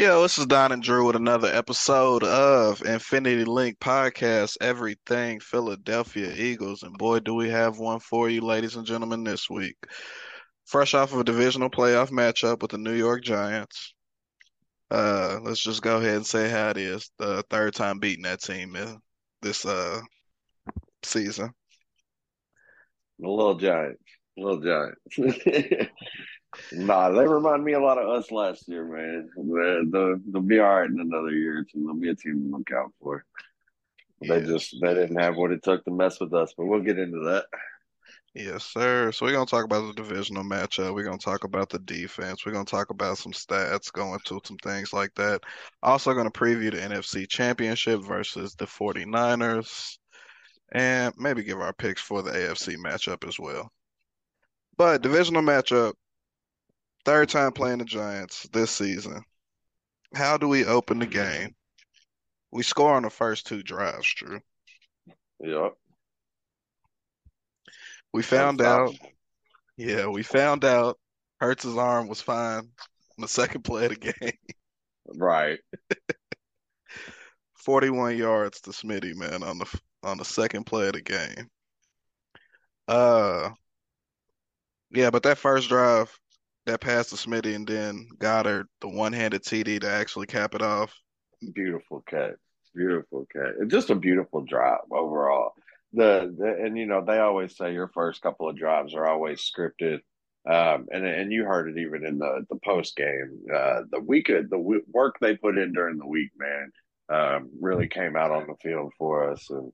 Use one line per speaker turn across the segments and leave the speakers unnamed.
Yo, this is Don and Drew with another episode of Infinity Linc Podcast, Everything Philadelphia Eagles. And boy, do we have one for you, ladies and gentlemen, this week. Fresh off of a divisional playoff matchup with the New York Giants. Uh, let's just go ahead and say how it is. The third time beating that team this uh season.
The little Giants. Little Giants. Nah, they remind me a lot of us last year, man. They'll, they'll be all right in another year or two. They'll be a team to look out for. Yeah. They just they didn't have what it took to mess with us, but we'll get into that.
Yes, sir. So we're gonna talk about the divisional matchup. We're gonna talk about the defense. We're gonna talk about some stats, going to some things like that. Also gonna preview the NFC Championship versus the 49ers and maybe give our picks for the AFC matchup as well. But divisional matchup, Third time playing the Giants this season. How do we open the game? We score on the first two drives, Drew.
Yep.
We found out. Yeah, we found out Hurts's arm was fine on the second play of the game.
Right.
41 yards to Smitty, man, on the on the second play of the game. Uh yeah, but that first drive, that pass to Smitty and then Goedert, the one-handed TD to actually cap it off.
Beautiful catch, beautiful catch, just a beautiful drive overall. The, the and you know they always say your first couple of drives are always scripted. Um, and and you heard it even in the the post game. Uh, the week the work they put in during the week, man, um, really came out on the field for us, and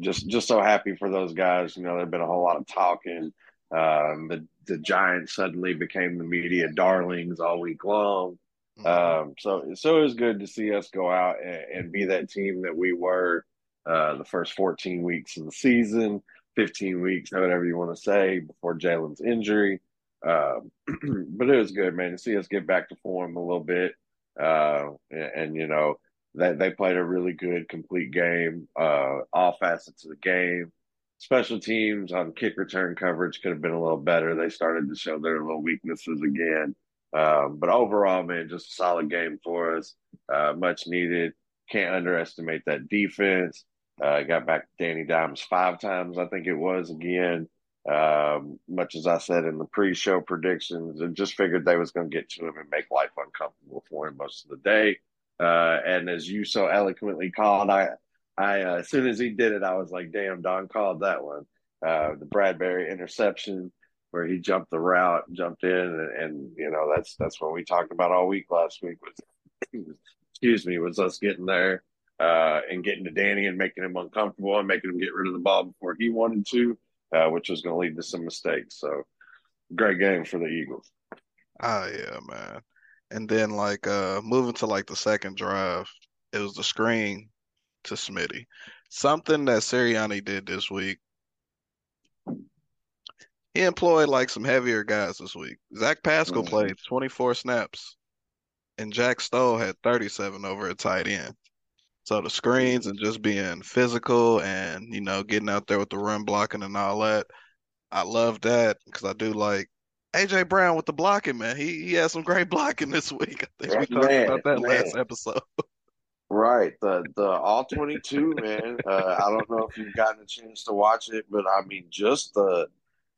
just just so happy for those guys. You know, there've been a whole lot of talking um, the the Giants suddenly became the media darlings all week long. Mm-hmm. Um, so so it was good to see us go out and, and be that team that we were uh, the first 14 weeks of the season, 15 weeks, whatever you want to say, before Jalen's injury. Um, but it was good, man, to see us get back to form a little bit. Uh, and, and, you know, they, they played a really good, complete game, uh, all facets of the game special teams on kick return coverage could have been a little better. They started to show their little weaknesses again. Um, but overall, man, just a solid game for us. Uh, much needed. Can't underestimate that defense. Uh, got back Danny Dimes five times, I think it was again. Um, much as I said in the pre-show predictions, and just figured they was going to get to him and make life uncomfortable for him most of the day. Uh, and as you so eloquently called, I I uh, as soon as he did it, I was like, "Damn, Don called that one." Uh, the Bradbury interception where he jumped the route, jumped in, and, and, you know that's that's what we talked about all week last week was, excuse me, was us getting there uh, and getting to Danny and making him uncomfortable and making him get rid of the ball before he wanted to, uh, which was going to lead to some mistakes. So, great game for the Eagles.
Oh yeah, man. And then like uh moving to like the second drive, it was the screen to Smitty. Something that Sirianni did this week. He employed like some heavier guys this week. Zach Pascal mm-hmm. played 24 snaps, and Jack Stoll had 37 over a tight end. So the screens and just being physical and you know getting out there with the run blocking and all that, I love that because I do like AJ Brown with the blocking man. He he had some great blocking this week. I think we talked about that man. last episode.
Right, the the all twenty two man. Uh, I don't know if you've gotten a chance to watch it, but I mean, just the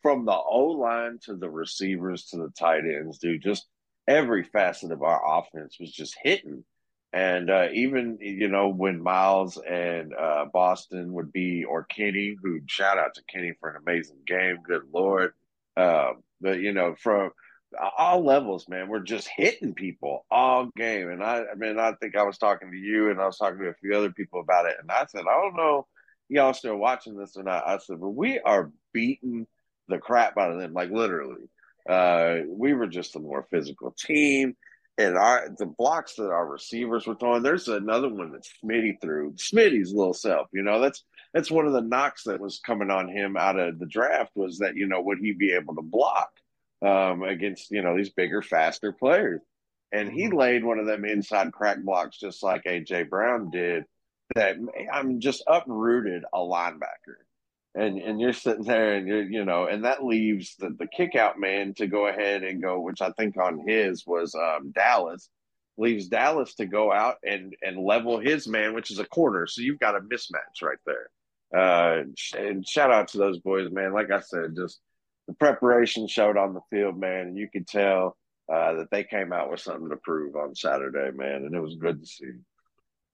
from the O line to the receivers to the tight ends, dude. Just every facet of our offense was just hitting, and uh, even you know when Miles and uh, Boston would be or Kenny, who shout out to Kenny for an amazing game. Good lord, uh, but you know from all levels, man. We're just hitting people all game. And I, I mean, I think I was talking to you and I was talking to a few other people about it. And I said, I don't know y'all still watching this or not. I said, but we are beating the crap out of them, like literally. Uh, we were just a more physical team. And our the blocks that our receivers were throwing, there's another one that Smitty threw. Smitty's little self, you know, that's that's one of the knocks that was coming on him out of the draft was that, you know, would he be able to block? Um, against you know these bigger, faster players. And he mm-hmm. laid one of them inside crack blocks just like AJ Brown did. That I'm just uprooted a linebacker, and and you're sitting there and you're you know, and that leaves the the kick out man to go ahead and go, which I think on his was um, Dallas. leaves Dallas to go out and and level his man, which is a corner. So you've got a mismatch right there. Uh, and shout out to those boys, man. Like I said, just the preparation showed on the field, man, and you could tell uh, that they came out with something to prove on Saturday, man, and it was good to see.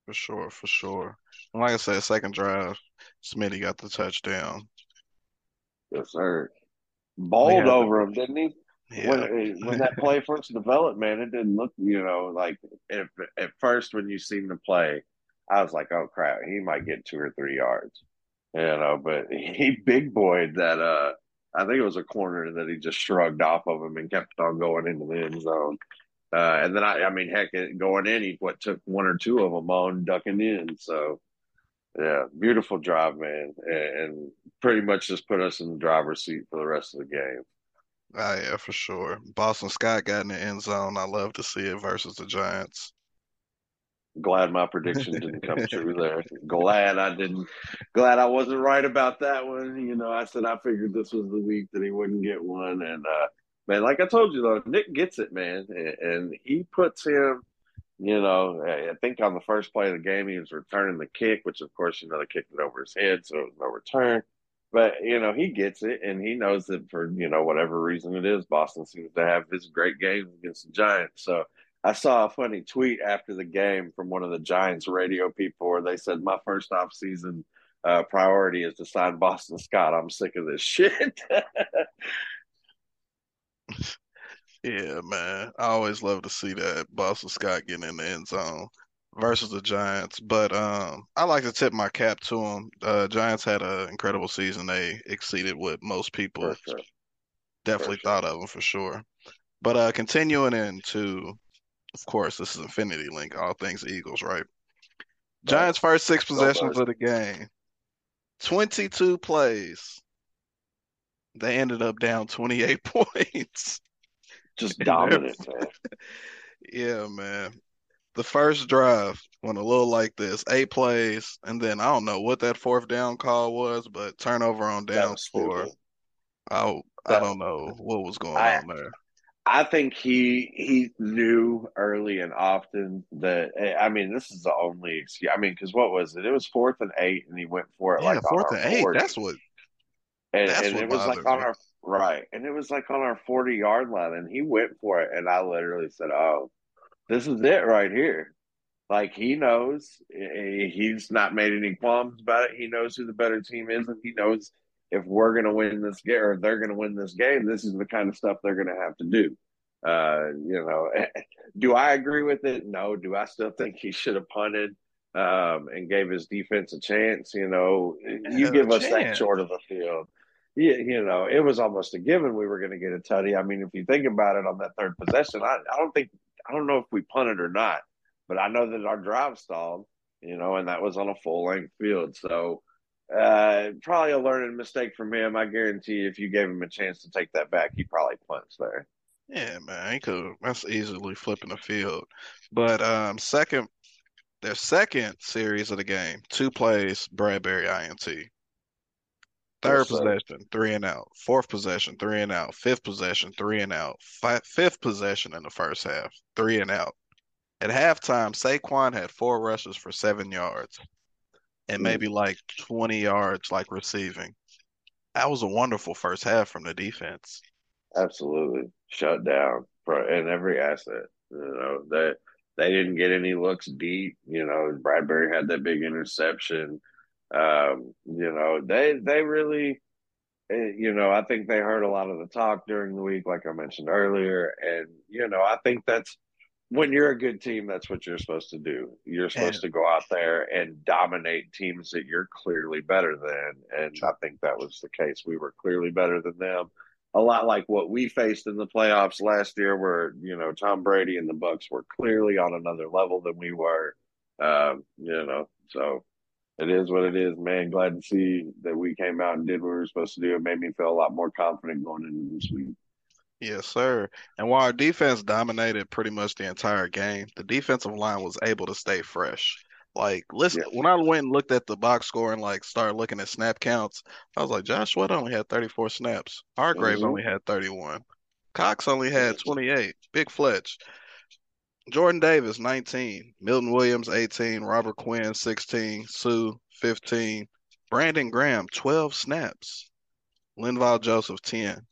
For sure, for sure. And like I said, second drive, Smitty got the touchdown.
Yes, sir. Balled over him, didn't he?
Yeah.
When when that play first developed, man, it didn't look, you know, like if at first when you seen the play, I was like, oh crap, he might get two or three yards, you know. But he big boyed that. uh I think it was a corner that he just shrugged off of him and kept on going into the end zone. Uh, and then I, I mean, heck, going in, he what took one or two of them on ducking in. So yeah, beautiful drive, man, and, and pretty much just put us in the driver's seat for the rest of the game.
Oh, yeah, for sure. Boston Scott got in the end zone. I love to see it versus the Giants.
Glad my prediction didn't come true there. Glad I didn't. Glad I wasn't right about that one. You know, I said I figured this was the week that he wouldn't get one, and uh, man, like I told you though, Nick gets it, man, and, and he puts him. You know, I think on the first play of the game, he was returning the kick, which of course, you know, they kicked it over his head, so it was no return. But you know, he gets it, and he knows that for you know whatever reason it is, Boston seems to have this great games against the Giants. So I saw a funny tweet after the game from one of the Giants radio people where they said, "My first off season uh, priority is to sign Boston Scott. I'm sick of this shit."
yeah, man. I always love to see that Boston Scott getting in the end zone versus the Giants. But um, I like to tip my cap to them. Uh, Giants had an incredible season. They exceeded what most people sure. definitely sure. thought of them for sure. But uh, continuing into, of course, this is Infinity Linc, all things Eagles, right? Giants' first six possessions of the game, 22 plays. They ended up down 28 points.
Just dominant, man.
yeah, man the first drive went a little like this eight plays and then i don't know what that fourth down call was but turnover on downs for i i don't know what was going I, on there
i think he he knew early and often that eh, i mean this is the only excuse i mean because what was it it was fourth and eight and he went for it yeah, like fourth and eight 40.
that's what
and, that's and what it was like on our right and it was like on our 40 yard line and he went for it and i literally said oh this is it right here. Like he knows eh, eh, he's not made any qualms about it. He knows who the better team is, and he knows if we're going to win this game or they're going to win this game, this is the kind of stuff they're going to have to do. Uh, you know, do I agree with it? No. Do I still think he should have punted um, and gave his defense a chance? You know, you give us that short of the field. You, you know, it was almost a given we were going to get a tutty. I mean, if you think about it on that third possession, I, I don't think I don't know if we punted or not, but I know that our drive stalled, you know, and that was on a full length field. So uh, probably a learning mistake from him. I guarantee if you gave him a chance to take that back, he probably punts there.
Yeah, man, he could. That's easily flipping the field. But um, second, their second series of the game, two plays, Bradbury INT. Third possession, three and out. Fourth possession, three and out. Fifth possession, three and out. fifth possession in the first half, three and out. At halftime, Saquon had four rushes for seven yards and maybe like 20 yards like receiving. That was a wonderful first half from the defense.
Absolutely. Shut down for in every asset. You know, that they, they didn't get any looks deep. You know, Bradbury had that big interception. Um, you know, they they really, eh, you know, I think they heard a lot of the talk during the week, like I mentioned earlier, and you know, I think that's when you're a good team, that's what you're supposed to do. You're supposed to go out there and dominate teams that you're clearly better than, and I think that was the case. We were clearly better than them. A lot like what we faced in the playoffs last year, where you know Tom Brady and the Bucks were clearly on another level than we were. Um, you know, so it is what it is, man. Glad to see that we came out and did what we were supposed to do. It made me feel a lot more confident going into this week.
Yes, sir. And while our defense dominated pretty much the entire game, the defensive line was able to stay fresh. Like, listen, yeah. when I went and looked at the box score and like started looking at snap counts, I was like, Josh Sweat only had 34 snaps. Hargrave mm-hmm. only had 31. Cox only had 28. Big Fletch. Jordan Davis, 19. Milton Williams, 18. Robert Quinn, 16. Suh, 15. Brandon Graham, 12 snaps. Linval Joseph, 10.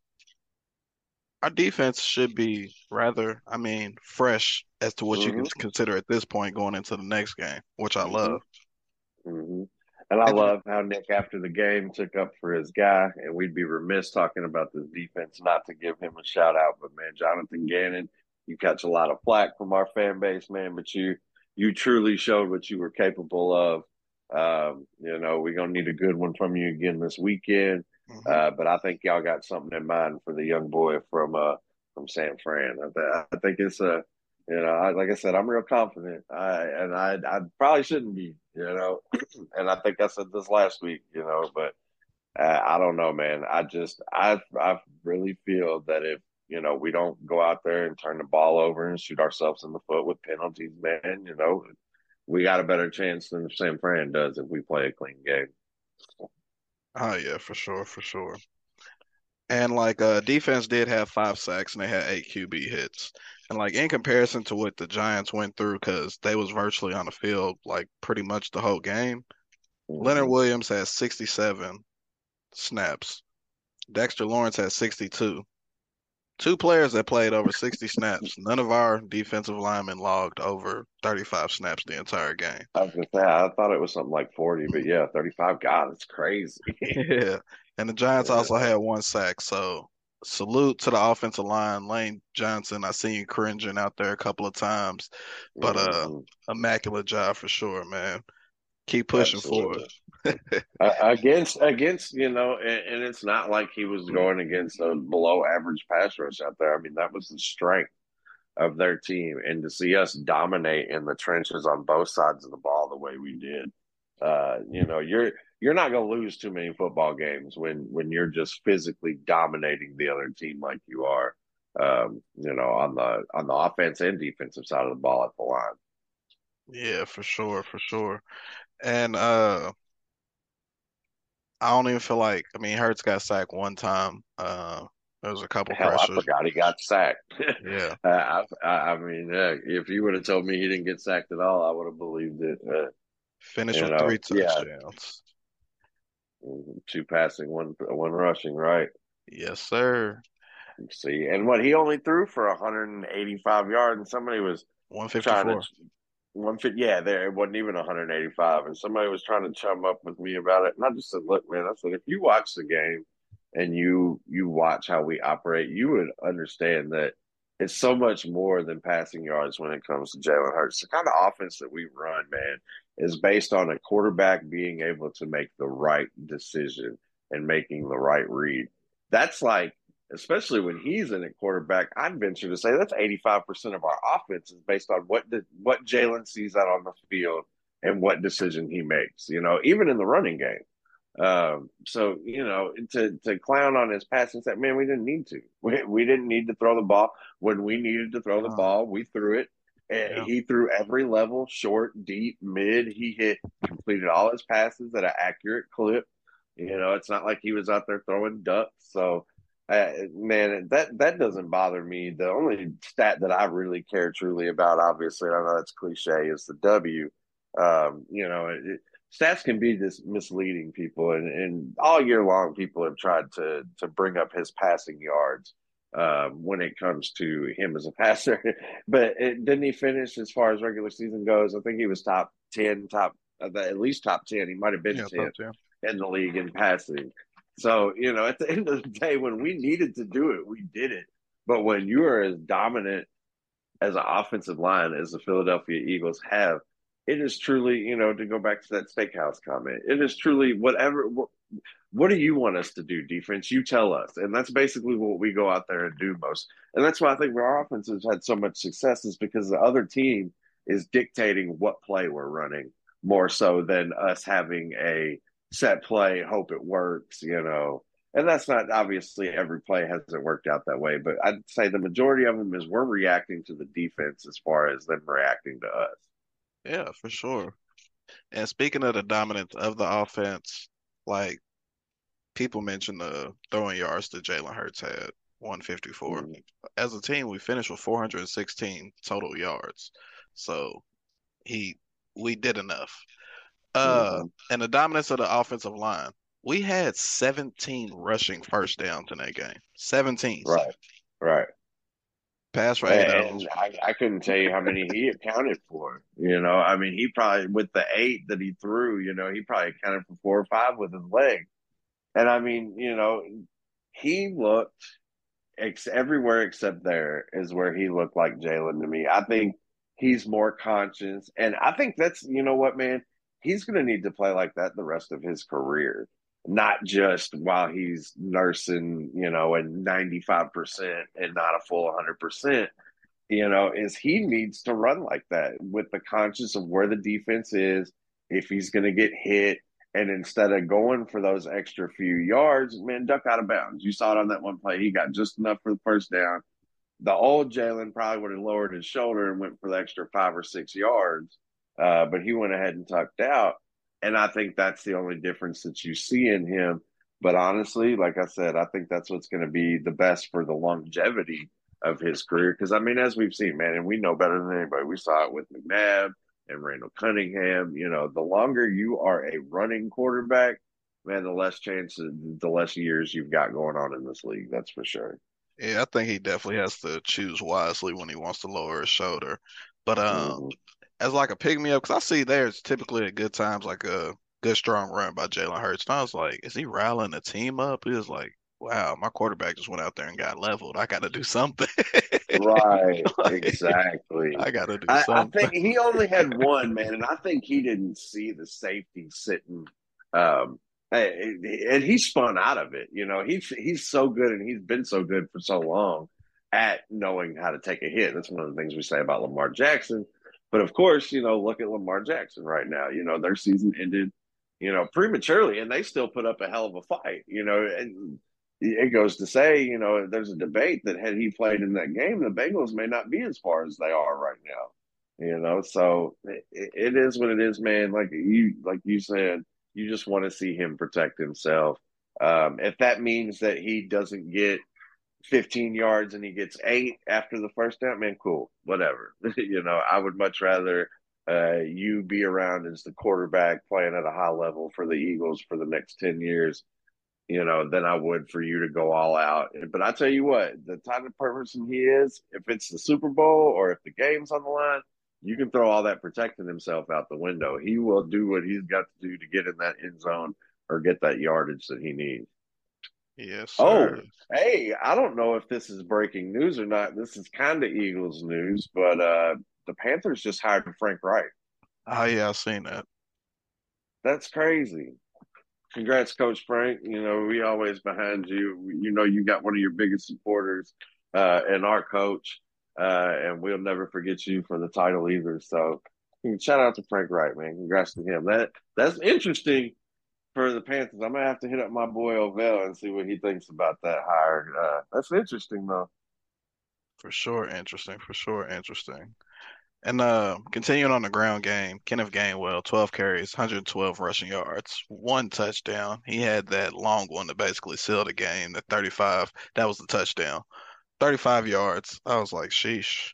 Our defense should be rather, I mean, fresh as to what you can
hmm
consider at this point going into the next game, which I
hmm
love.
hmm And I
And then,
love how Nick, after the game, took up for his guy. And we'd be remiss talking about this defense not to give him a shout out. But man, Jonathan Gannon, you catch a lot of flack from our fan base, man. But you you truly showed what you were capable of. Um, you know, we're gonna need a good one from you again this weekend.
Mhm.
Uh, but I think y'all got something in mind for the young boy from uh from San Fran. I, th- I think it's a you know, I, like I said, I'm real confident. I and I I probably shouldn't be, you know, and I think I said this last week, you know, but uh, I don't know, man. I just I I really feel that if you know we don't go out there and turn the ball over and shoot ourselves in the foot with penalties, man, you know, we got a better chance than San Fran does if we play a clean game.
Oh yeah, for sure, for sure. And like uh defense did have five sacks and they had eight QB hits. And like in comparison to what the Giants went through, because they was virtually on the field like pretty much the whole game, Leonard
Mm-hmm.
Williams had 67 snaps. Dexter Lawrence had 62. Two players that played over 60 snaps. None of our defensive linemen logged over 35 snaps the entire game.
I was gonna say I thought it was something like forty, but yeah, thirty-five. God, it's crazy.
Yeah. And the Giants also had one sack. So salute to the offensive line. Lane Johnson, I seen you cringing out there a couple of times. But uh
hmm
immaculate job for sure, man. Keep pushing forward.
Absolutely. Uh, against against you know, and, and it's not like he was going against a below average pass rush out there. I mean, that was the strength of their team, and to see us dominate in the trenches on both sides of the ball the way we did, uh, you know, you're you're not going to lose too many football games when when you're just physically dominating the other team like you are. Um, you know, on the on the offense and defensive side of the ball at the line.
Yeah, for sure, for sure. And uh I don't even feel like I mean Hurts got sacked one time. Uh there was a couple
Hell, I forgot he got sacked.
Yeah.
uh, I, I mean, uh, if you would have told me he didn't get sacked at all, I would have believed it. Uh,
Finished with three
know, yeah,
touchdowns.
two passing, one one rushing, right?
Yes, sir.
See, and what he only threw for 185 yards, and somebody was trying to
154.
One fit. Yeah, there it wasn't even 185, and somebody was trying to chum up with me about it, and I just said, "Look, man," I said, if you watch the game and you you watch how we operate, you would understand that it's so much more than passing yards when it comes to Jalen Hurts. The kind of offense that we run, man, is based on a quarterback being able to make the right decision and making the right read. That's like especially when he's in at quarterback, I'd venture to say that's 85% of our offense is based on what the, what Jalen sees out on the field and what decision he makes, you know, even in the running game. Um, so, you know, to, to clown on his passing set, man, we didn't need to. We, we didn't need to throw the ball. When we needed to throw the
Uh,
ball, we threw it. And
yeah.
he threw every level, short, deep, mid. He hit, completed all his passes at an accurate clip. You know, it's not like he was out there throwing ducks. So, uh, man, that that doesn't bother me. The only stat that I really care truly about, obviously, I know that's cliche, is the W. Um, you know, it, it, stats can be just misleading people, and, and all year long, people have tried to to bring up his passing yards um, when it comes to him as a passer. but it, didn't he finish as far as regular season goes? I think he was top ten, top at least top ten. He might have been
Yeah,
ten
top 10.
in the league in passing. So, you know, at the end of the day, when we needed to do it, we did it. But when you are as dominant as an offensive line as the Philadelphia Eagles have, it is truly, you know, to go back to that steakhouse comment, it is truly whatever. What, what do you want us to do, defense? You tell us. And that's basically what we go out there and do most. And that's why I think our offense has had so much success is because the other team is dictating what play we're running more so than us having a set play, hope it works, you know. And that's not obviously every play hasn't worked out that way, but I'd say the majority of them is we're reacting to the defense as far as them reacting to us.
Yeah, for sure. And speaking of the dominance of the offense, like people mentioned the throwing yards that Jalen Hurts had. 154.
Mhm.
As a team, we finished with 416 total yards. So he we did enough. Uh,
Mhm.
and the dominance of the offensive line. We had 17 rushing first downs in that game. 17.
Right, right.
Pass right.
And I, I couldn't tell you how many he accounted for. You know, I mean, he probably with the eight that he threw, you know, he probably accounted for four or five with his leg. And I mean, you know, he looked ex- everywhere except there is where he looked like Jalen to me. I think he's more conscious, and I think that's you know what, man, he's going to need to play like that the rest of his career, not just while he's nursing, you know, at ninety five percent and not a full hundred percent. You know, is he needs to run like that with the conscious of where the defense is, if he's going to get hit, and instead of going for those extra few yards, man, duck out of bounds. You saw it on that one play. He got just enough for the first down. The old Jalen probably would have lowered his shoulder and went for the extra five or six yards, uh, but he went ahead and tucked out. And I think that's the only difference that you see in him. But honestly, like I said, I think that's what's going to be the best for the longevity of his career. Because I mean, as we've seen, man, and we know better than anybody. We saw it with McNabb and Randall Cunningham. You know, the longer you are a running quarterback, man, the less chances, the less years you've got going on in this league. That's for sure.
Yeah, I think he definitely has to choose wisely when he wants to lower his shoulder. But um,
Mhm.
As like a pick me up, because I see there's typically at good times like a good strong run by Jalen Hurts. And I was like, is he riling the team up? He was like, wow, my quarterback just went out there and got leveled. I got to do something.
Right,
Like,
exactly.
I got to do
I, I
something.
think he only had one man, and I think he didn't see the safety sitting. Um, and and he spun out of it. You know, he's he's so good, and he's been so good for so long at knowing how to take a hit. That's one of the things we say about Lamar Jackson. But of course, you know, look at Lamar Jackson right now. You know, their season ended, you know, prematurely, and they still put up a hell of a fight. You know, and it goes to say, you know, there's a debate that had he played in that game, the Bengals may not be as far as they are right now. You know, so it, it is what it is, man. Like you, like you said, you just want to see him protect himself. Um, if that means that he doesn't get 15 yards and he gets eight after the first down, man, cool, whatever. you know, I would much rather uh, you be around as the quarterback playing at a high level for the Eagles for the next 10 years you know, than I would for you to go all out. But I tell you what, the type of person he is, if it's the Super Bowl or if the game's on the line, you can throw all that protecting himself out the window. He will do what he's got to do to get in that end zone or get that yardage that he needs.
Yes,
Oh, hey, I don't know if this is breaking news or not. This is kind of Eagles news, but uh, the Panthers just hired Frank Reich.
Oh, yeah, I've seen that.
That's crazy. Congrats, Coach Frank. You know, we always behind you. You know, you got one of your biggest supporters uh, and our coach, uh, and we'll never forget you for the title either. So, shout out to Frank Reich, man. Congrats to him. That that's interesting for the Panthers. I'm gonna have to hit up my boy Ovell and see what he thinks about that hire. Uh, that's interesting, though.
For sure, interesting. For sure, interesting. And uh, continuing on the ground game, Kenneth Gainwell, 12 carries, 112 rushing yards, one touchdown. He had that long one to basically seal the game, the 35. That was the touchdown. 35 yards. I was like, sheesh.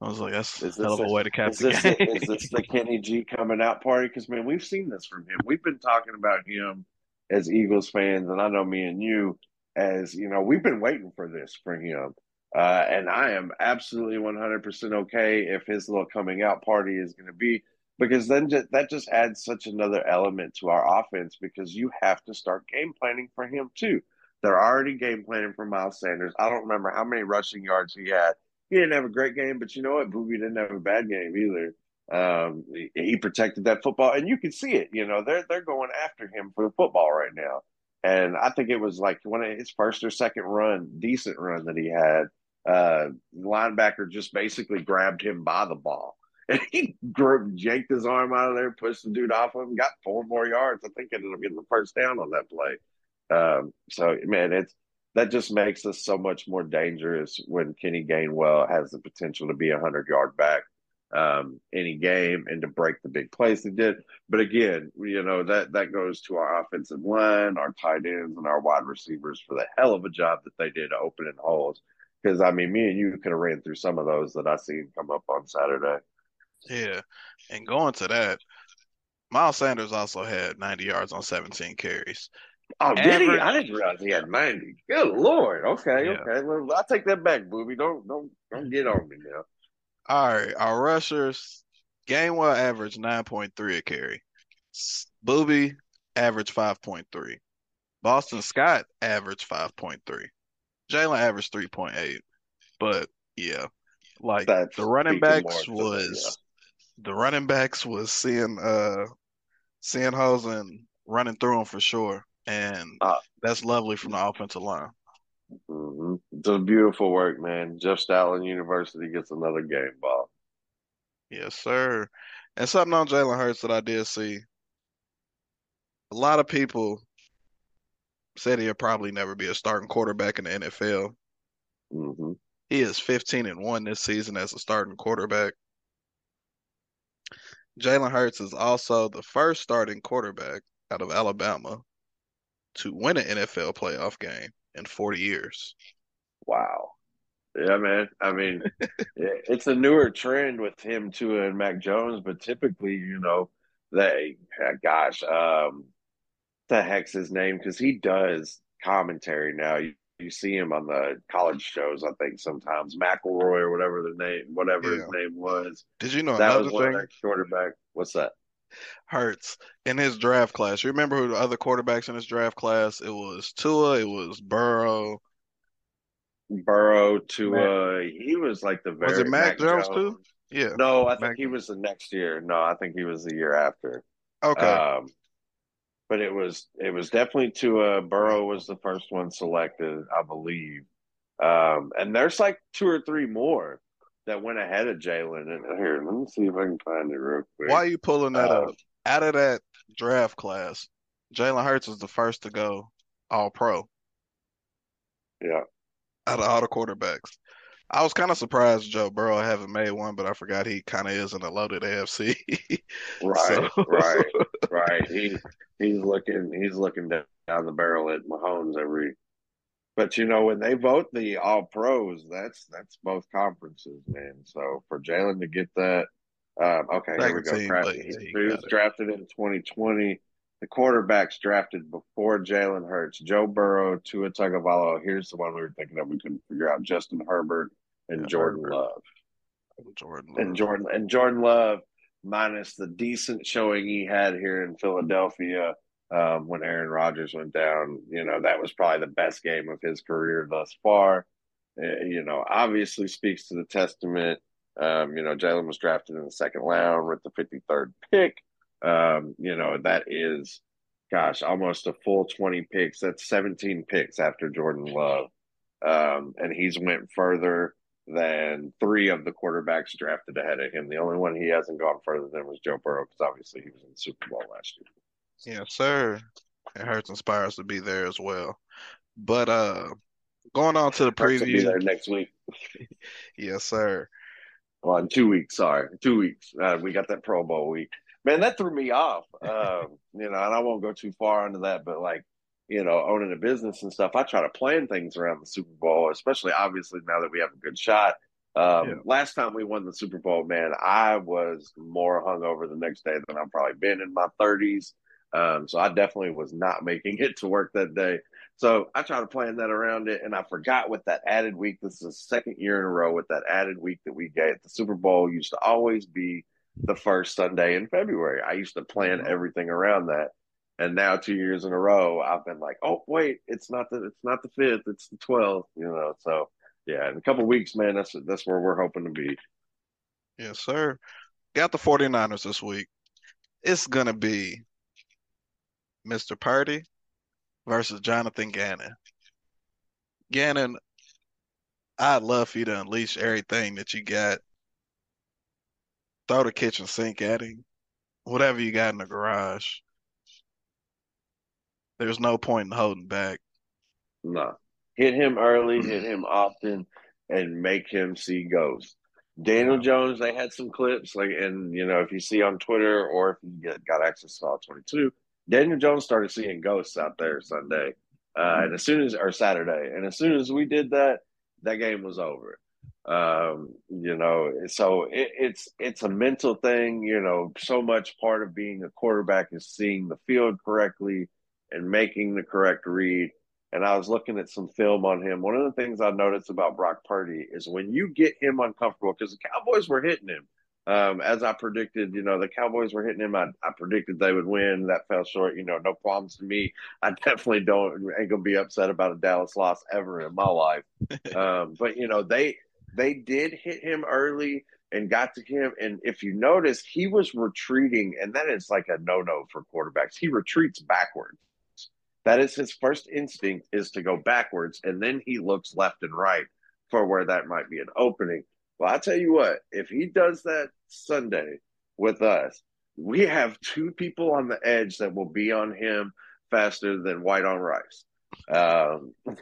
I was like, that's
Is
a hell of a way to cap
is
the
this the, is this the Kenny G coming out party? Because man, we've seen this from him. We've been talking about him as Eagles fans, and I know me and you, as you know, we've been waiting for this for him. Uh, and I am absolutely 100% okay if his little coming out party is going to be, because then ju- that just adds such another element to our offense because you have to start game planning for him too. They're already game planning for Miles Sanders. I don't remember how many rushing yards he had. He didn't have a great game, but you know what? Booby didn't have a bad game either. Um, he, he protected that football, and you can see it. You know, they're they're going after him for the football right now. And I think it was like one of his first or second run, decent run that he had uh, linebacker just basically grabbed him by the ball. And he gr- yanked his arm out of there, pushed the dude off of him, got four more yards. I think ended up getting the first down on that play. Um, so, man, it's that just makes us so much more dangerous when Kenny Gainwell has the potential to be a hundred yard back. um, any game and to break the big plays they did. But again, you know that that goes to our offensive line, our tight ends, and our wide receivers for the hell of a job that they did opening holes. Because I mean, me and you could have ran through some of those that I seen come up on Saturday.
Yeah, and going to that, Miles Sanders also had 90 yards on 17 carries.
Oh, Average, did he? I didn't realize he had 90. Good lord. Okay, yeah. okay. Well, I'll take that back, booby. Don't don't don't get on me now.
All right, our rushers, Gainwell average 9.3 a carry. Booby average 5.3. Boston Scott average 5.3. Jalen average 3.8. But yeah, like That's the running backs was yeah. the running backs was seeing uh seeing hoes and running through them for sure, and uh, that's lovely from the offensive line.
Mm-hmm. It's a beautiful work, man. Jeff Stoutland University gets another game ball.
Yes, sir. And something on Jalen Hurts that I did see. A lot of people said he'll probably never be a starting quarterback in the NFL.
Mm-hmm.
He is 15 and 1 this season as a starting quarterback. Jalen Hurts is also the first starting quarterback out of Alabama to win an NFL playoff game in 40 years.
Wow. Yeah, man. I mean, it's a newer trend with him too and Mac Jones, but typically, you know, they, gosh, um, the heck's his name? Because he does commentary now. You, you see him on the college shows, I think sometimes McElroy or whatever the name, whatever yeah. his name was.
Did you know
that
was one thing?
quarterback? What's that?
Hurts in his draft class. You remember who the other quarterbacks in his draft class? It was Tua. It was Burrow.
Burrow, Tua. Mac. He was like the very.
Was it Mac, Mac Jones, Jones, too?
Yeah. No, I think Mac. he was the next year. No, I think he was the year after.
Okay. Um,
but it was it was definitely Tua. Burrow was the first one selected, I believe. Um, and there's like two or three more that went ahead of Jalen. And here, let me see if I can find it real quick.
Why are you pulling that uh, up? Out of that draft class, Jalen Hurts was the first to go All Pro.
Yeah.
Out of all the quarterbacks. I was kind of surprised Joe Burrow haven't made one, but I forgot he kind of is in a loaded AFC.
right, so. right, right. He he's looking he's looking down the barrel at Mahomes every but you know, when they vote the all pros, that's that's both conferences, man. So for Jalen to get that, um, okay, here we go. Team, he, he was drafted in 2020. The quarterbacks drafted before Jalen Hurts, Joe Burrow, Tua Tagovailoa. Here's the one we were thinking of. We couldn't figure out: Justin Herbert and yeah, Jordan Herbert. Love.
Jordan
Love. and Jordan and Jordan Love, minus the decent showing he had here in Philadelphia um, when Aaron Rodgers went down. You know, that was probably the best game of his career thus far. Uh, you know, obviously speaks to the testament. Um, you know, Jalen was drafted in the second round with the 53rd pick. Um, you know, that is, gosh, almost a full 20 picks. That's 17 picks after Jordan Love. Um, and he's went further than three of the quarterbacks drafted ahead of him. The only one he hasn't gone further than was Joe Burrow because obviously he was in the Super Bowl last year.
Yes, sir. It hurts inspires to be there as well. But uh going on to the preview. To
be there next week.
yes, sir.
Well, in two weeks, sorry. Two weeks. Uh, we got that Pro Bowl week. Man, that threw me off. Um, you know, and I won't go too far into that, but like, you know, owning a business and stuff, I try to plan things around the Super Bowl, especially obviously now that we have a good shot. Um, yeah. Last time we won the Super Bowl, man, I was more hungover the next day than I've probably been in my 30s. Um, so I definitely was not making it to work that day. So I tried to plan that around it, and I forgot with that added week. This is the second year in a row with that added week that we get. The Super Bowl used to always be the first Sunday in February. I used to plan mm-hmm. everything around that, and now two years in a row, I've been like, "Oh wait, it's not the it's not the fifth, it's the twelfth. You know, so yeah, in a couple weeks, man, that's that's where we're hoping to be.
Yes, sir. Got the 49ers this week. It's gonna be Mr. Purdy versus Jonathan Gannon. Gannon, I'd love for you to unleash everything that you got. Throw the kitchen sink at him. Whatever you got in the garage. There's no point in holding back.
No. Hit him early, hit him often, and make him see ghosts. Daniel Jones, they had some clips, like, and you know, if you see on Twitter or if you get, got access to all 22, Daniel Jones started seeing ghosts out there Sunday. Uh, and as soon as, or Saturday, and as soon as we did that, that game was over. Um, you know, so it, it's it's a mental thing. You know, so much part of being a quarterback is seeing the field correctly and making the correct read. And I was looking at some film on him. One of the things I noticed about Brock Purdy is when you get him uncomfortable, because the Cowboys were hitting him. Um, as I predicted, you know, the Cowboys were hitting him. I, I, predicted they would win. That fell short. You know, no problems to me. I definitely don't ain't gonna be upset about a Dallas loss ever in my life. Um, but you know, they they did hit him early and got to him. And if you notice, he was retreating, and that is like a no no for quarterbacks. He retreats backwards. That is his first instinct is to go backwards, and then he looks left and right for where that might be an opening. Well, I'll tell you what, if he does that Sunday with us, we have two people on the edge that will be on him faster than white on rice. Um,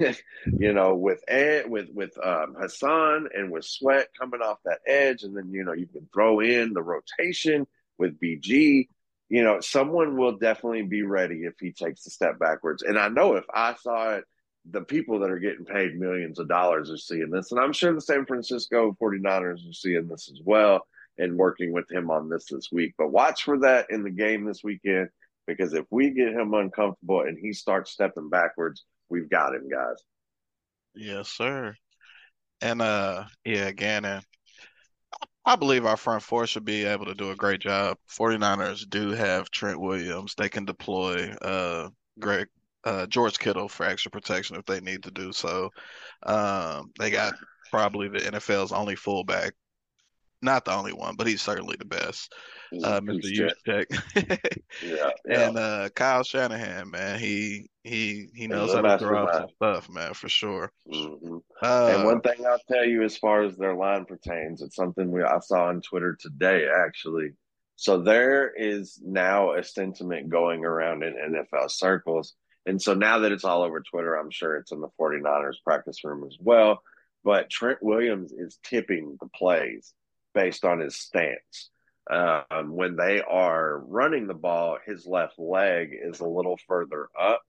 you know, with Ed, with with um, Haason and with Sweat coming off that edge, and then you know you can throw in the rotation with BG you know, someone will definitely be ready if he takes a step backwards. And I know if I saw it, the people that are getting paid millions of dollars are seeing this. And I'm sure the San Francisco 49ers are seeing this as well and working with him on this this week. But watch for that in the game this weekend because if we get him uncomfortable and he starts stepping backwards, we've got him, guys.
Yes, sir. And uh yeah, Gannon, I believe our front four should be able to do a great job. 49ers do have Trent Williams. They can deploy uh Greg uh George Kittle for extra protection if they need to do so. Um they got probably the NFL's only fullback. Not the only one, but he's certainly the best. Uh, Mr. Juszczyk. yeah, yeah. And uh, Kyle Shanahan, man, he he he knows how to throw out stuff, man, for sure.
Mm-hmm. Uh, and one thing I'll tell you, as far as their line pertains, it's something we I saw on Twitter today, actually. So there is now a sentiment going around in NFL circles. And so now that it's all over Twitter, I'm sure it's in the 49ers practice room as well. But Trent Williams is tipping the plays based on his stance um, when they are running the ball, his left leg is a little further up.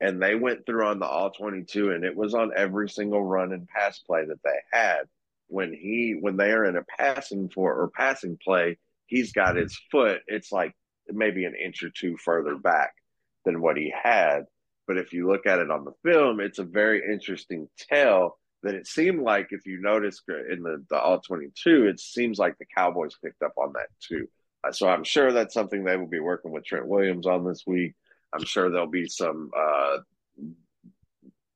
And they went through on the all 22, and it was on every single run and pass play that they had. When he, when they are in a passing for or passing play, he's got his foot, it's like maybe an inch or two further back than what he had. But if you look at it on the film, it's a very interesting tale that it seemed like if you notice in the, the all 22 it seems like the cowboys picked up on that too. Uh, so i'm sure that's something they will be working with trent williams on this week. I'm sure there'll be some uh,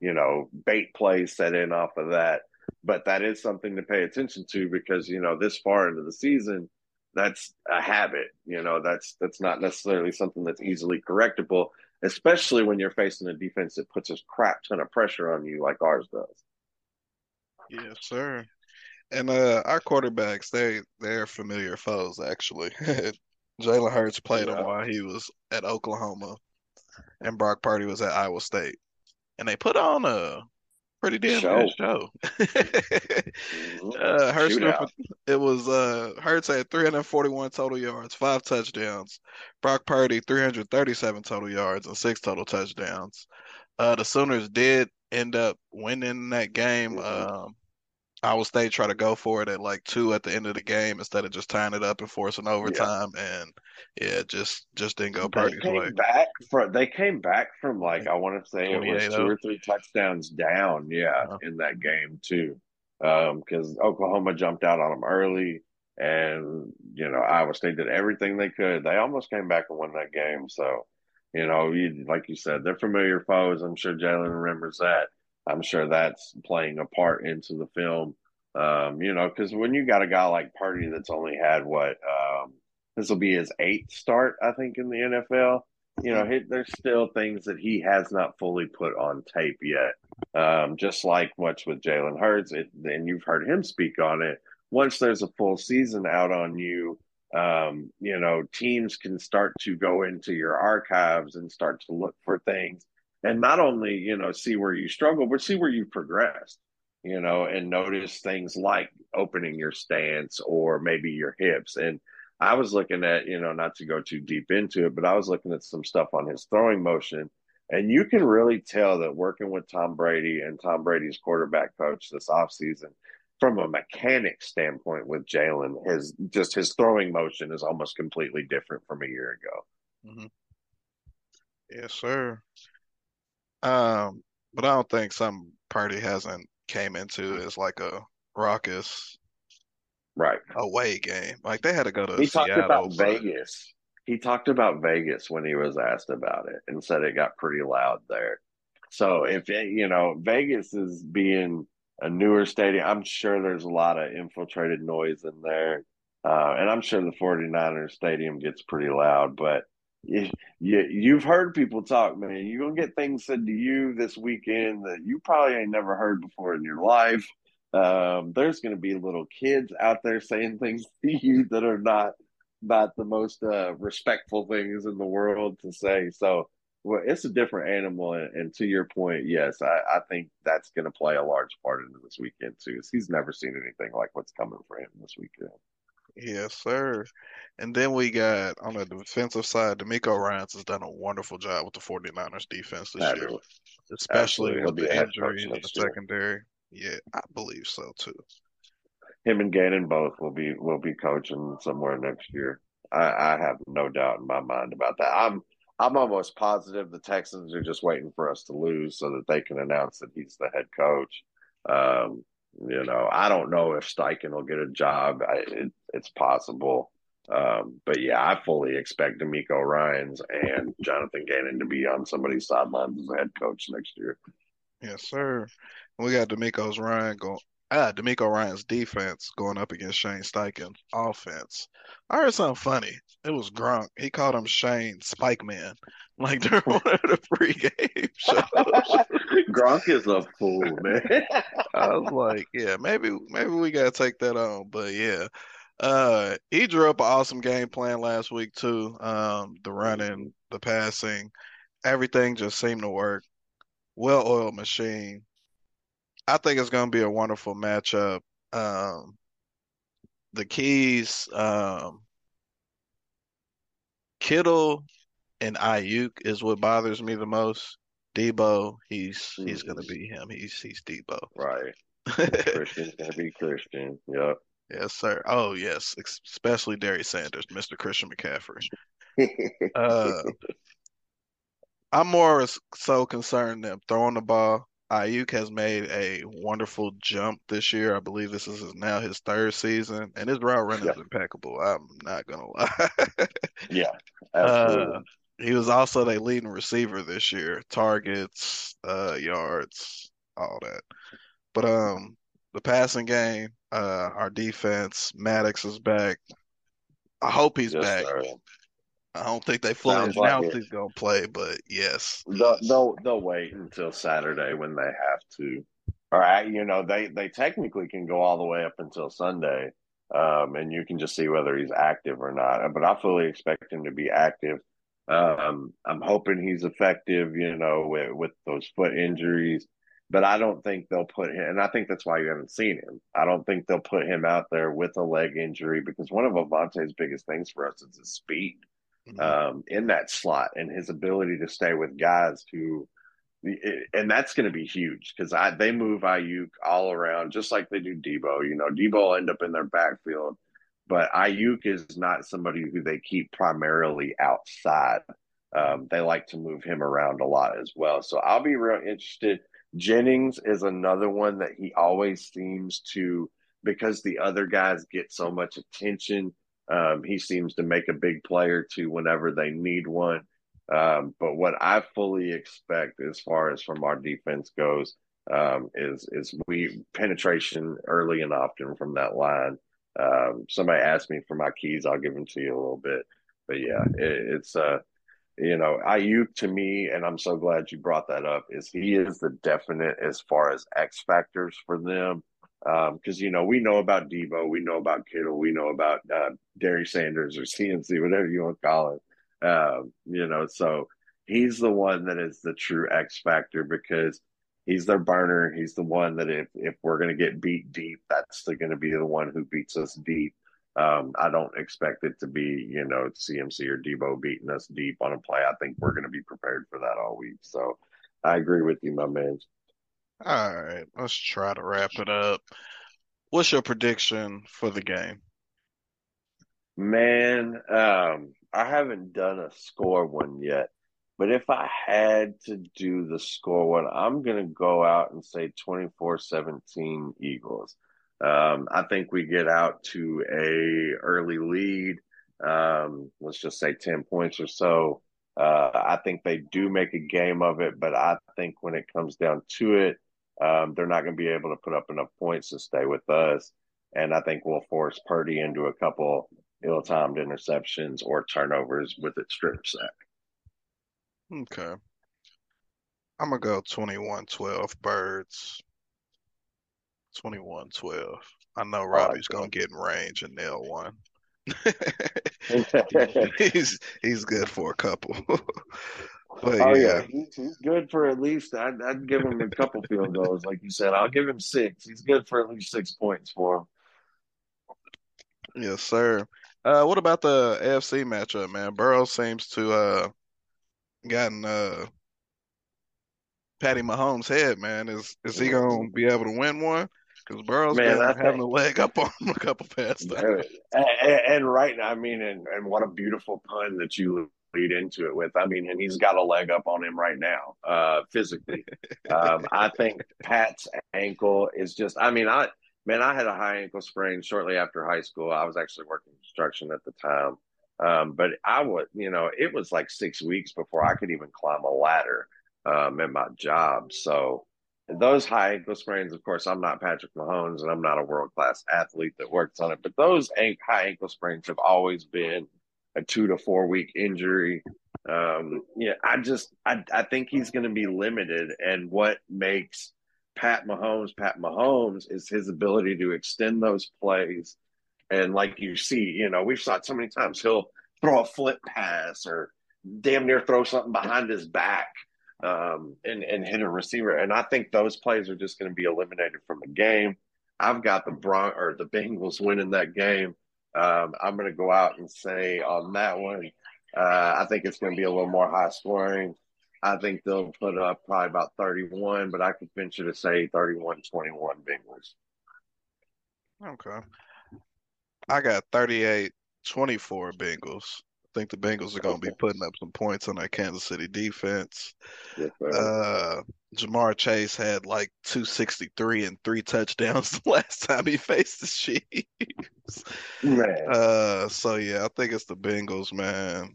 you know bait plays set in off of that. But that is something to pay attention to because you know this far into the season that's a habit you know that's that's not necessarily something that's easily correctable especially when you're facing a defense that puts a crap ton of pressure on you like ours does
Yes, sir. And uh, our quarterbacks, they they're familiar foes actually. Jalen Hurts played yeah. him while he was at Oklahoma, and Brock Purdy was at Iowa State, and they put on a pretty damn show. good show. mm-hmm. uh, Hurts, it was uh, Hurts had 341 total yards, five touchdowns. Brock Purdy 337 total yards and six total touchdowns. Uh, the Sooners did end up winning that game. Mm-hmm. Um, Iowa State try to go for it at like two at the end of the game instead of just tying it up and forcing overtime, yeah. and yeah, just just didn't go
Purdy's
way.
Back from they came back from like I want to say it was two or three touchdowns down, yeah, uh-huh. in that game too, because um, Oklahoma jumped out on them early, and you know Iowa State did everything they could. They almost came back and won that game, so you know, you, like you said, they're familiar foes. I'm sure Jalen remembers that. I'm sure that's playing a part into the film. Um, you know, because when you got a guy like Purdy that's only had what um, this will be his eighth start, I think, in the NFL. You know, he, there's still things that he has not fully put on tape yet. Um, just like what's with Jalen Hurts, it, and you've heard him speak on it. Once there's a full season out on you, um, you know, teams can start to go into your archives and start to look for things and not only, you know, see where you struggle, but see where you've progressed, you know, and notice things like, opening your stance or maybe your hips. And I was looking at, you know, not to go too deep into it, but I was looking at some stuff on his throwing motion. And you can really tell that working with Tom Brady and Tom Brady's quarterback coach this offseason, from a mechanic standpoint with Jalen, his just his throwing motion is almost completely different from a year ago.
Mm-hmm. Yes, sir. Um, but I don't think some party hasn't came into as like a raucous
right
away game. Like they had to go to
he
Seattle,
talked about
but...
Vegas. He talked about Vegas when he was asked about it and said it got pretty loud there. So if it, you know Vegas is being a newer stadium, I'm sure there's a lot of infiltrated noise in there. Uh, and I'm sure the 49ers stadium gets pretty loud, but you, you, you've heard people talk, man. You're going to get things said to you this weekend that you probably ain't never heard before in your life. Um, there's going to be little kids out there saying things to you that are not not the most uh, respectful things in the world to say. So, well, it's a different animal. And, and to your point, yes, I, I think that's going to play a large part into this weekend too. He's never seen anything like what's coming for him this weekend.
Yes, sir. And then we got on the defensive side, DeMeco Ryans has done a wonderful job with the 49ers defense this year, especially with the injuries in the secondary. Yeah, I believe so too.
Him and Gannon both will be will be coaching somewhere next year. I, I have no doubt in my mind about that. I'm I'm almost positive the Texans are just waiting for us to lose so that they can announce that he's the head coach. Um, you know, I don't know if Steichen will get a job. I, it, it's possible. Um, but yeah, I fully expect DeMeco Ryans and Jonathan Gannon to be on somebody's sidelines as a head coach next year.
Yes, sir. We got DeMeco's Ryan going. Ah, DeMeco Ryans defense going up against Shane Steichen offense. I heard something funny. It was Gronk. He called him Shane Spike Man, like during one of the pregame shows.
Gronk is a fool, man.
I was like, yeah, maybe maybe we gotta take that on. But yeah, uh, he drew up an awesome game plan last week too. Um, the running, the passing, everything just seemed to work. Well-oiled machine. I think it's to be a wonderful matchup. Um, the keys, um, Kittle and Aiyuk is what bothers me the most. Deebo, he's mm-hmm. he's gonna be him. He's he's Deebo.
Right. Christian's gonna be Christian. Yep.
Yes, sir. Oh, yes, especially Darius Sanders, Mr. Christian McCaffrey. uh, I'm more so concerned them throwing the ball. Aiyuk has made a wonderful jump this year. I believe this is now his third season, and his route running yeah. is impeccable. I'm not gonna lie.
yeah, absolutely. Uh,
he was also the leading receiver this year, targets, uh, yards, all that. But um, the passing game, uh, our defense, Maddox is back. I hope he's yes, back. Sir. I don't think they fully Sounds announced he's gonna play, but yes,
they'll, they'll they'll wait until Saturday when they have to. All right, you know they they technically can go all the way up until Sunday, um, and you can just see whether he's active or not. But I fully expect him to be active. Um, I'm hoping he's effective. You know, with with those foot injuries but I don't think they'll put him. And I think that's why you haven't seen him. I don't think they'll put him out there with a leg injury because one of Avonte's biggest things for us is his speed mm-hmm. um, in that slot and his ability to stay with guys who, and that's going to be huge because I they move Aiyuk all around just like they do Deebo. You know, Deebo will end up in their backfield, but Aiyuk is not somebody who they keep primarily outside. Um, they like to move him around a lot as well. So I'll be real interested Jennings is another one that he always seems to, because the other guys get so much attention, um, he seems to make a big player to whenever they need one. Um, but what I fully expect as far as from our defense goes um, is is we penetration early and often from that line. Um, somebody asked me for my keys, I'll give them to you a little bit. But yeah, it, it's uh you know, Aiyuk to me, and I'm so glad you brought that up, is he is the definite as far as X factors for them. Because, um, you know, we know about Deebo, we know about Kittle, we know about uh, Darius Sanders or CMC, whatever you want to call it. Um, you know, so he's the one that is the true X factor because he's their burner. He's the one that if if we're going to get beat deep, that's going to be the one who beats us deep. Um, I don't expect it to be, you know, CMC or Deebo beating us deep on a play. I think we're going to be prepared for that all week. So I agree with you, my man.
All right, let's try to wrap it up. What's your prediction for the game?
Man, um, I haven't done a score one yet, but if I had to do the score one, I'm going to go out and say 24 17 Eagles. Um, I think we get out to a early lead. Um, let's just say 10 points or so. Uh, I think they do make a game of it, but I think when it comes down to it, um, they're not going to be able to put up enough points to stay with us. And I think we'll force Purdy into a couple ill timed interceptions or turnovers with its strip sack.
Okay. I'm going to go 21 12 birds. 21 12. I know Robbie's like going to get in range and nail one. he's he's good for a couple.
but, oh yeah, yeah he's, he's, good for at least. I'd, I'd, give him a couple field goals, like you said. I'll give him six. He's good for at least six points for him.
Yes, sir. Uh, what about the AFC matchup, man? Burrow seems to uh gotten uh Patty Mahomes' head, man. Is is he gonna be able to win one? Because Burrow's man, been having a leg up on him a couple past
times. And, and, right now, I mean, and, and what a beautiful pun that you lead into it with. I mean, and he's got a leg up on him right now, uh, physically. um, I think Pat's ankle is just. I mean, I man, I had a high ankle sprain shortly after high school. I was actually working construction at the time. Um, but I would, you know, it was like six weeks before I could even climb a ladder um, at my job. So those high ankle sprains, of course, I'm not Patrick Mahomes and I'm not a world class athlete that works on it, but those high ankle sprains have always been a two to four week injury. Um, yeah, I just I, I think he's going to be limited, and what makes Pat Mahomes Pat Mahomes is his ability to extend those plays and like you see, you know, we've saw it so many times. He'll throw a flip pass or damn near throw something behind his back um, and, and hit a receiver. And I think those plays are just going to be eliminated from the game. I've got the Bron or the Bengals winning that game. Um, I'm going to go out and say on that one, uh, I think it's going to be a little more high scoring. I think they'll put up probably about 31, but I could venture to say 31 21 Bengals.
Okay. I got 38 24 Bengals. I think the Bengals are going to be putting up some points on that Kansas City defense. Yes, uh, Ja'Marr Chase had like 263 and three touchdowns the last time he faced the Chiefs. Man. Uh, so yeah, I think it's the Bengals, man.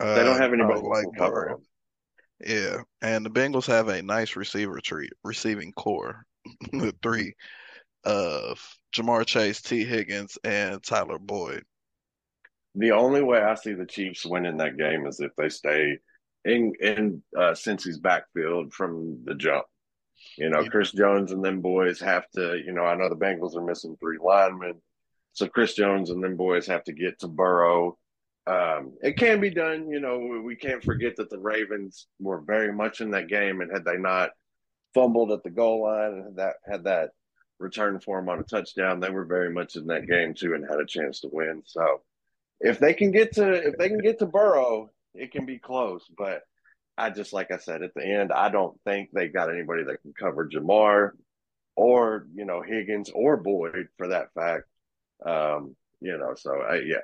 Uh, they don't have anybody like cover
Yeah, and the Bengals have a nice receiver tree, receiving core with three of Ja'Marr Chase, Tee Higgins, and Tyler Boyd.
The only way I see the Chiefs winning that game is if they stay in in uh, Cincy's backfield from the jump. You know, yeah. Chris Jones and them boys have to. You know, I know the Bengals are missing three linemen, so Chris Jones and them boys have to get to Burrow. Um, it can be done. You know, we can't forget that the Ravens were very much in that game, and had they not fumbled at the goal line and had that had that return for them on a touchdown. They were very much in that game too and had a chance to win. So if they can get to if they can get to Burrow, it can be close. But I just like I said at the end, I don't think they got anybody that can cover Ja'Marr or you know Higgins or Boyd for that fact. Um, you know, so I, yeah,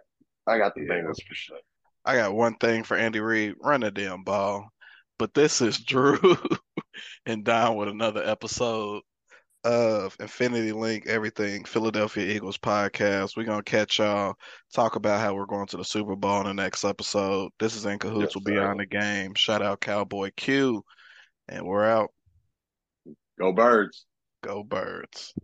I got the yeah. Bengals for sure.
I got one thing for Andy Reid: run the damn ball. But this is Drew and down with another episode of Infinity Linc Everything Philadelphia Eagles podcast. We're gonna catch y'all talk about how we're going to the Super Bowl in the next episode. This is In Cahoots yes, will be on the game. Shout out Cowboy Q, and we're out.
Go birds.
Go birds.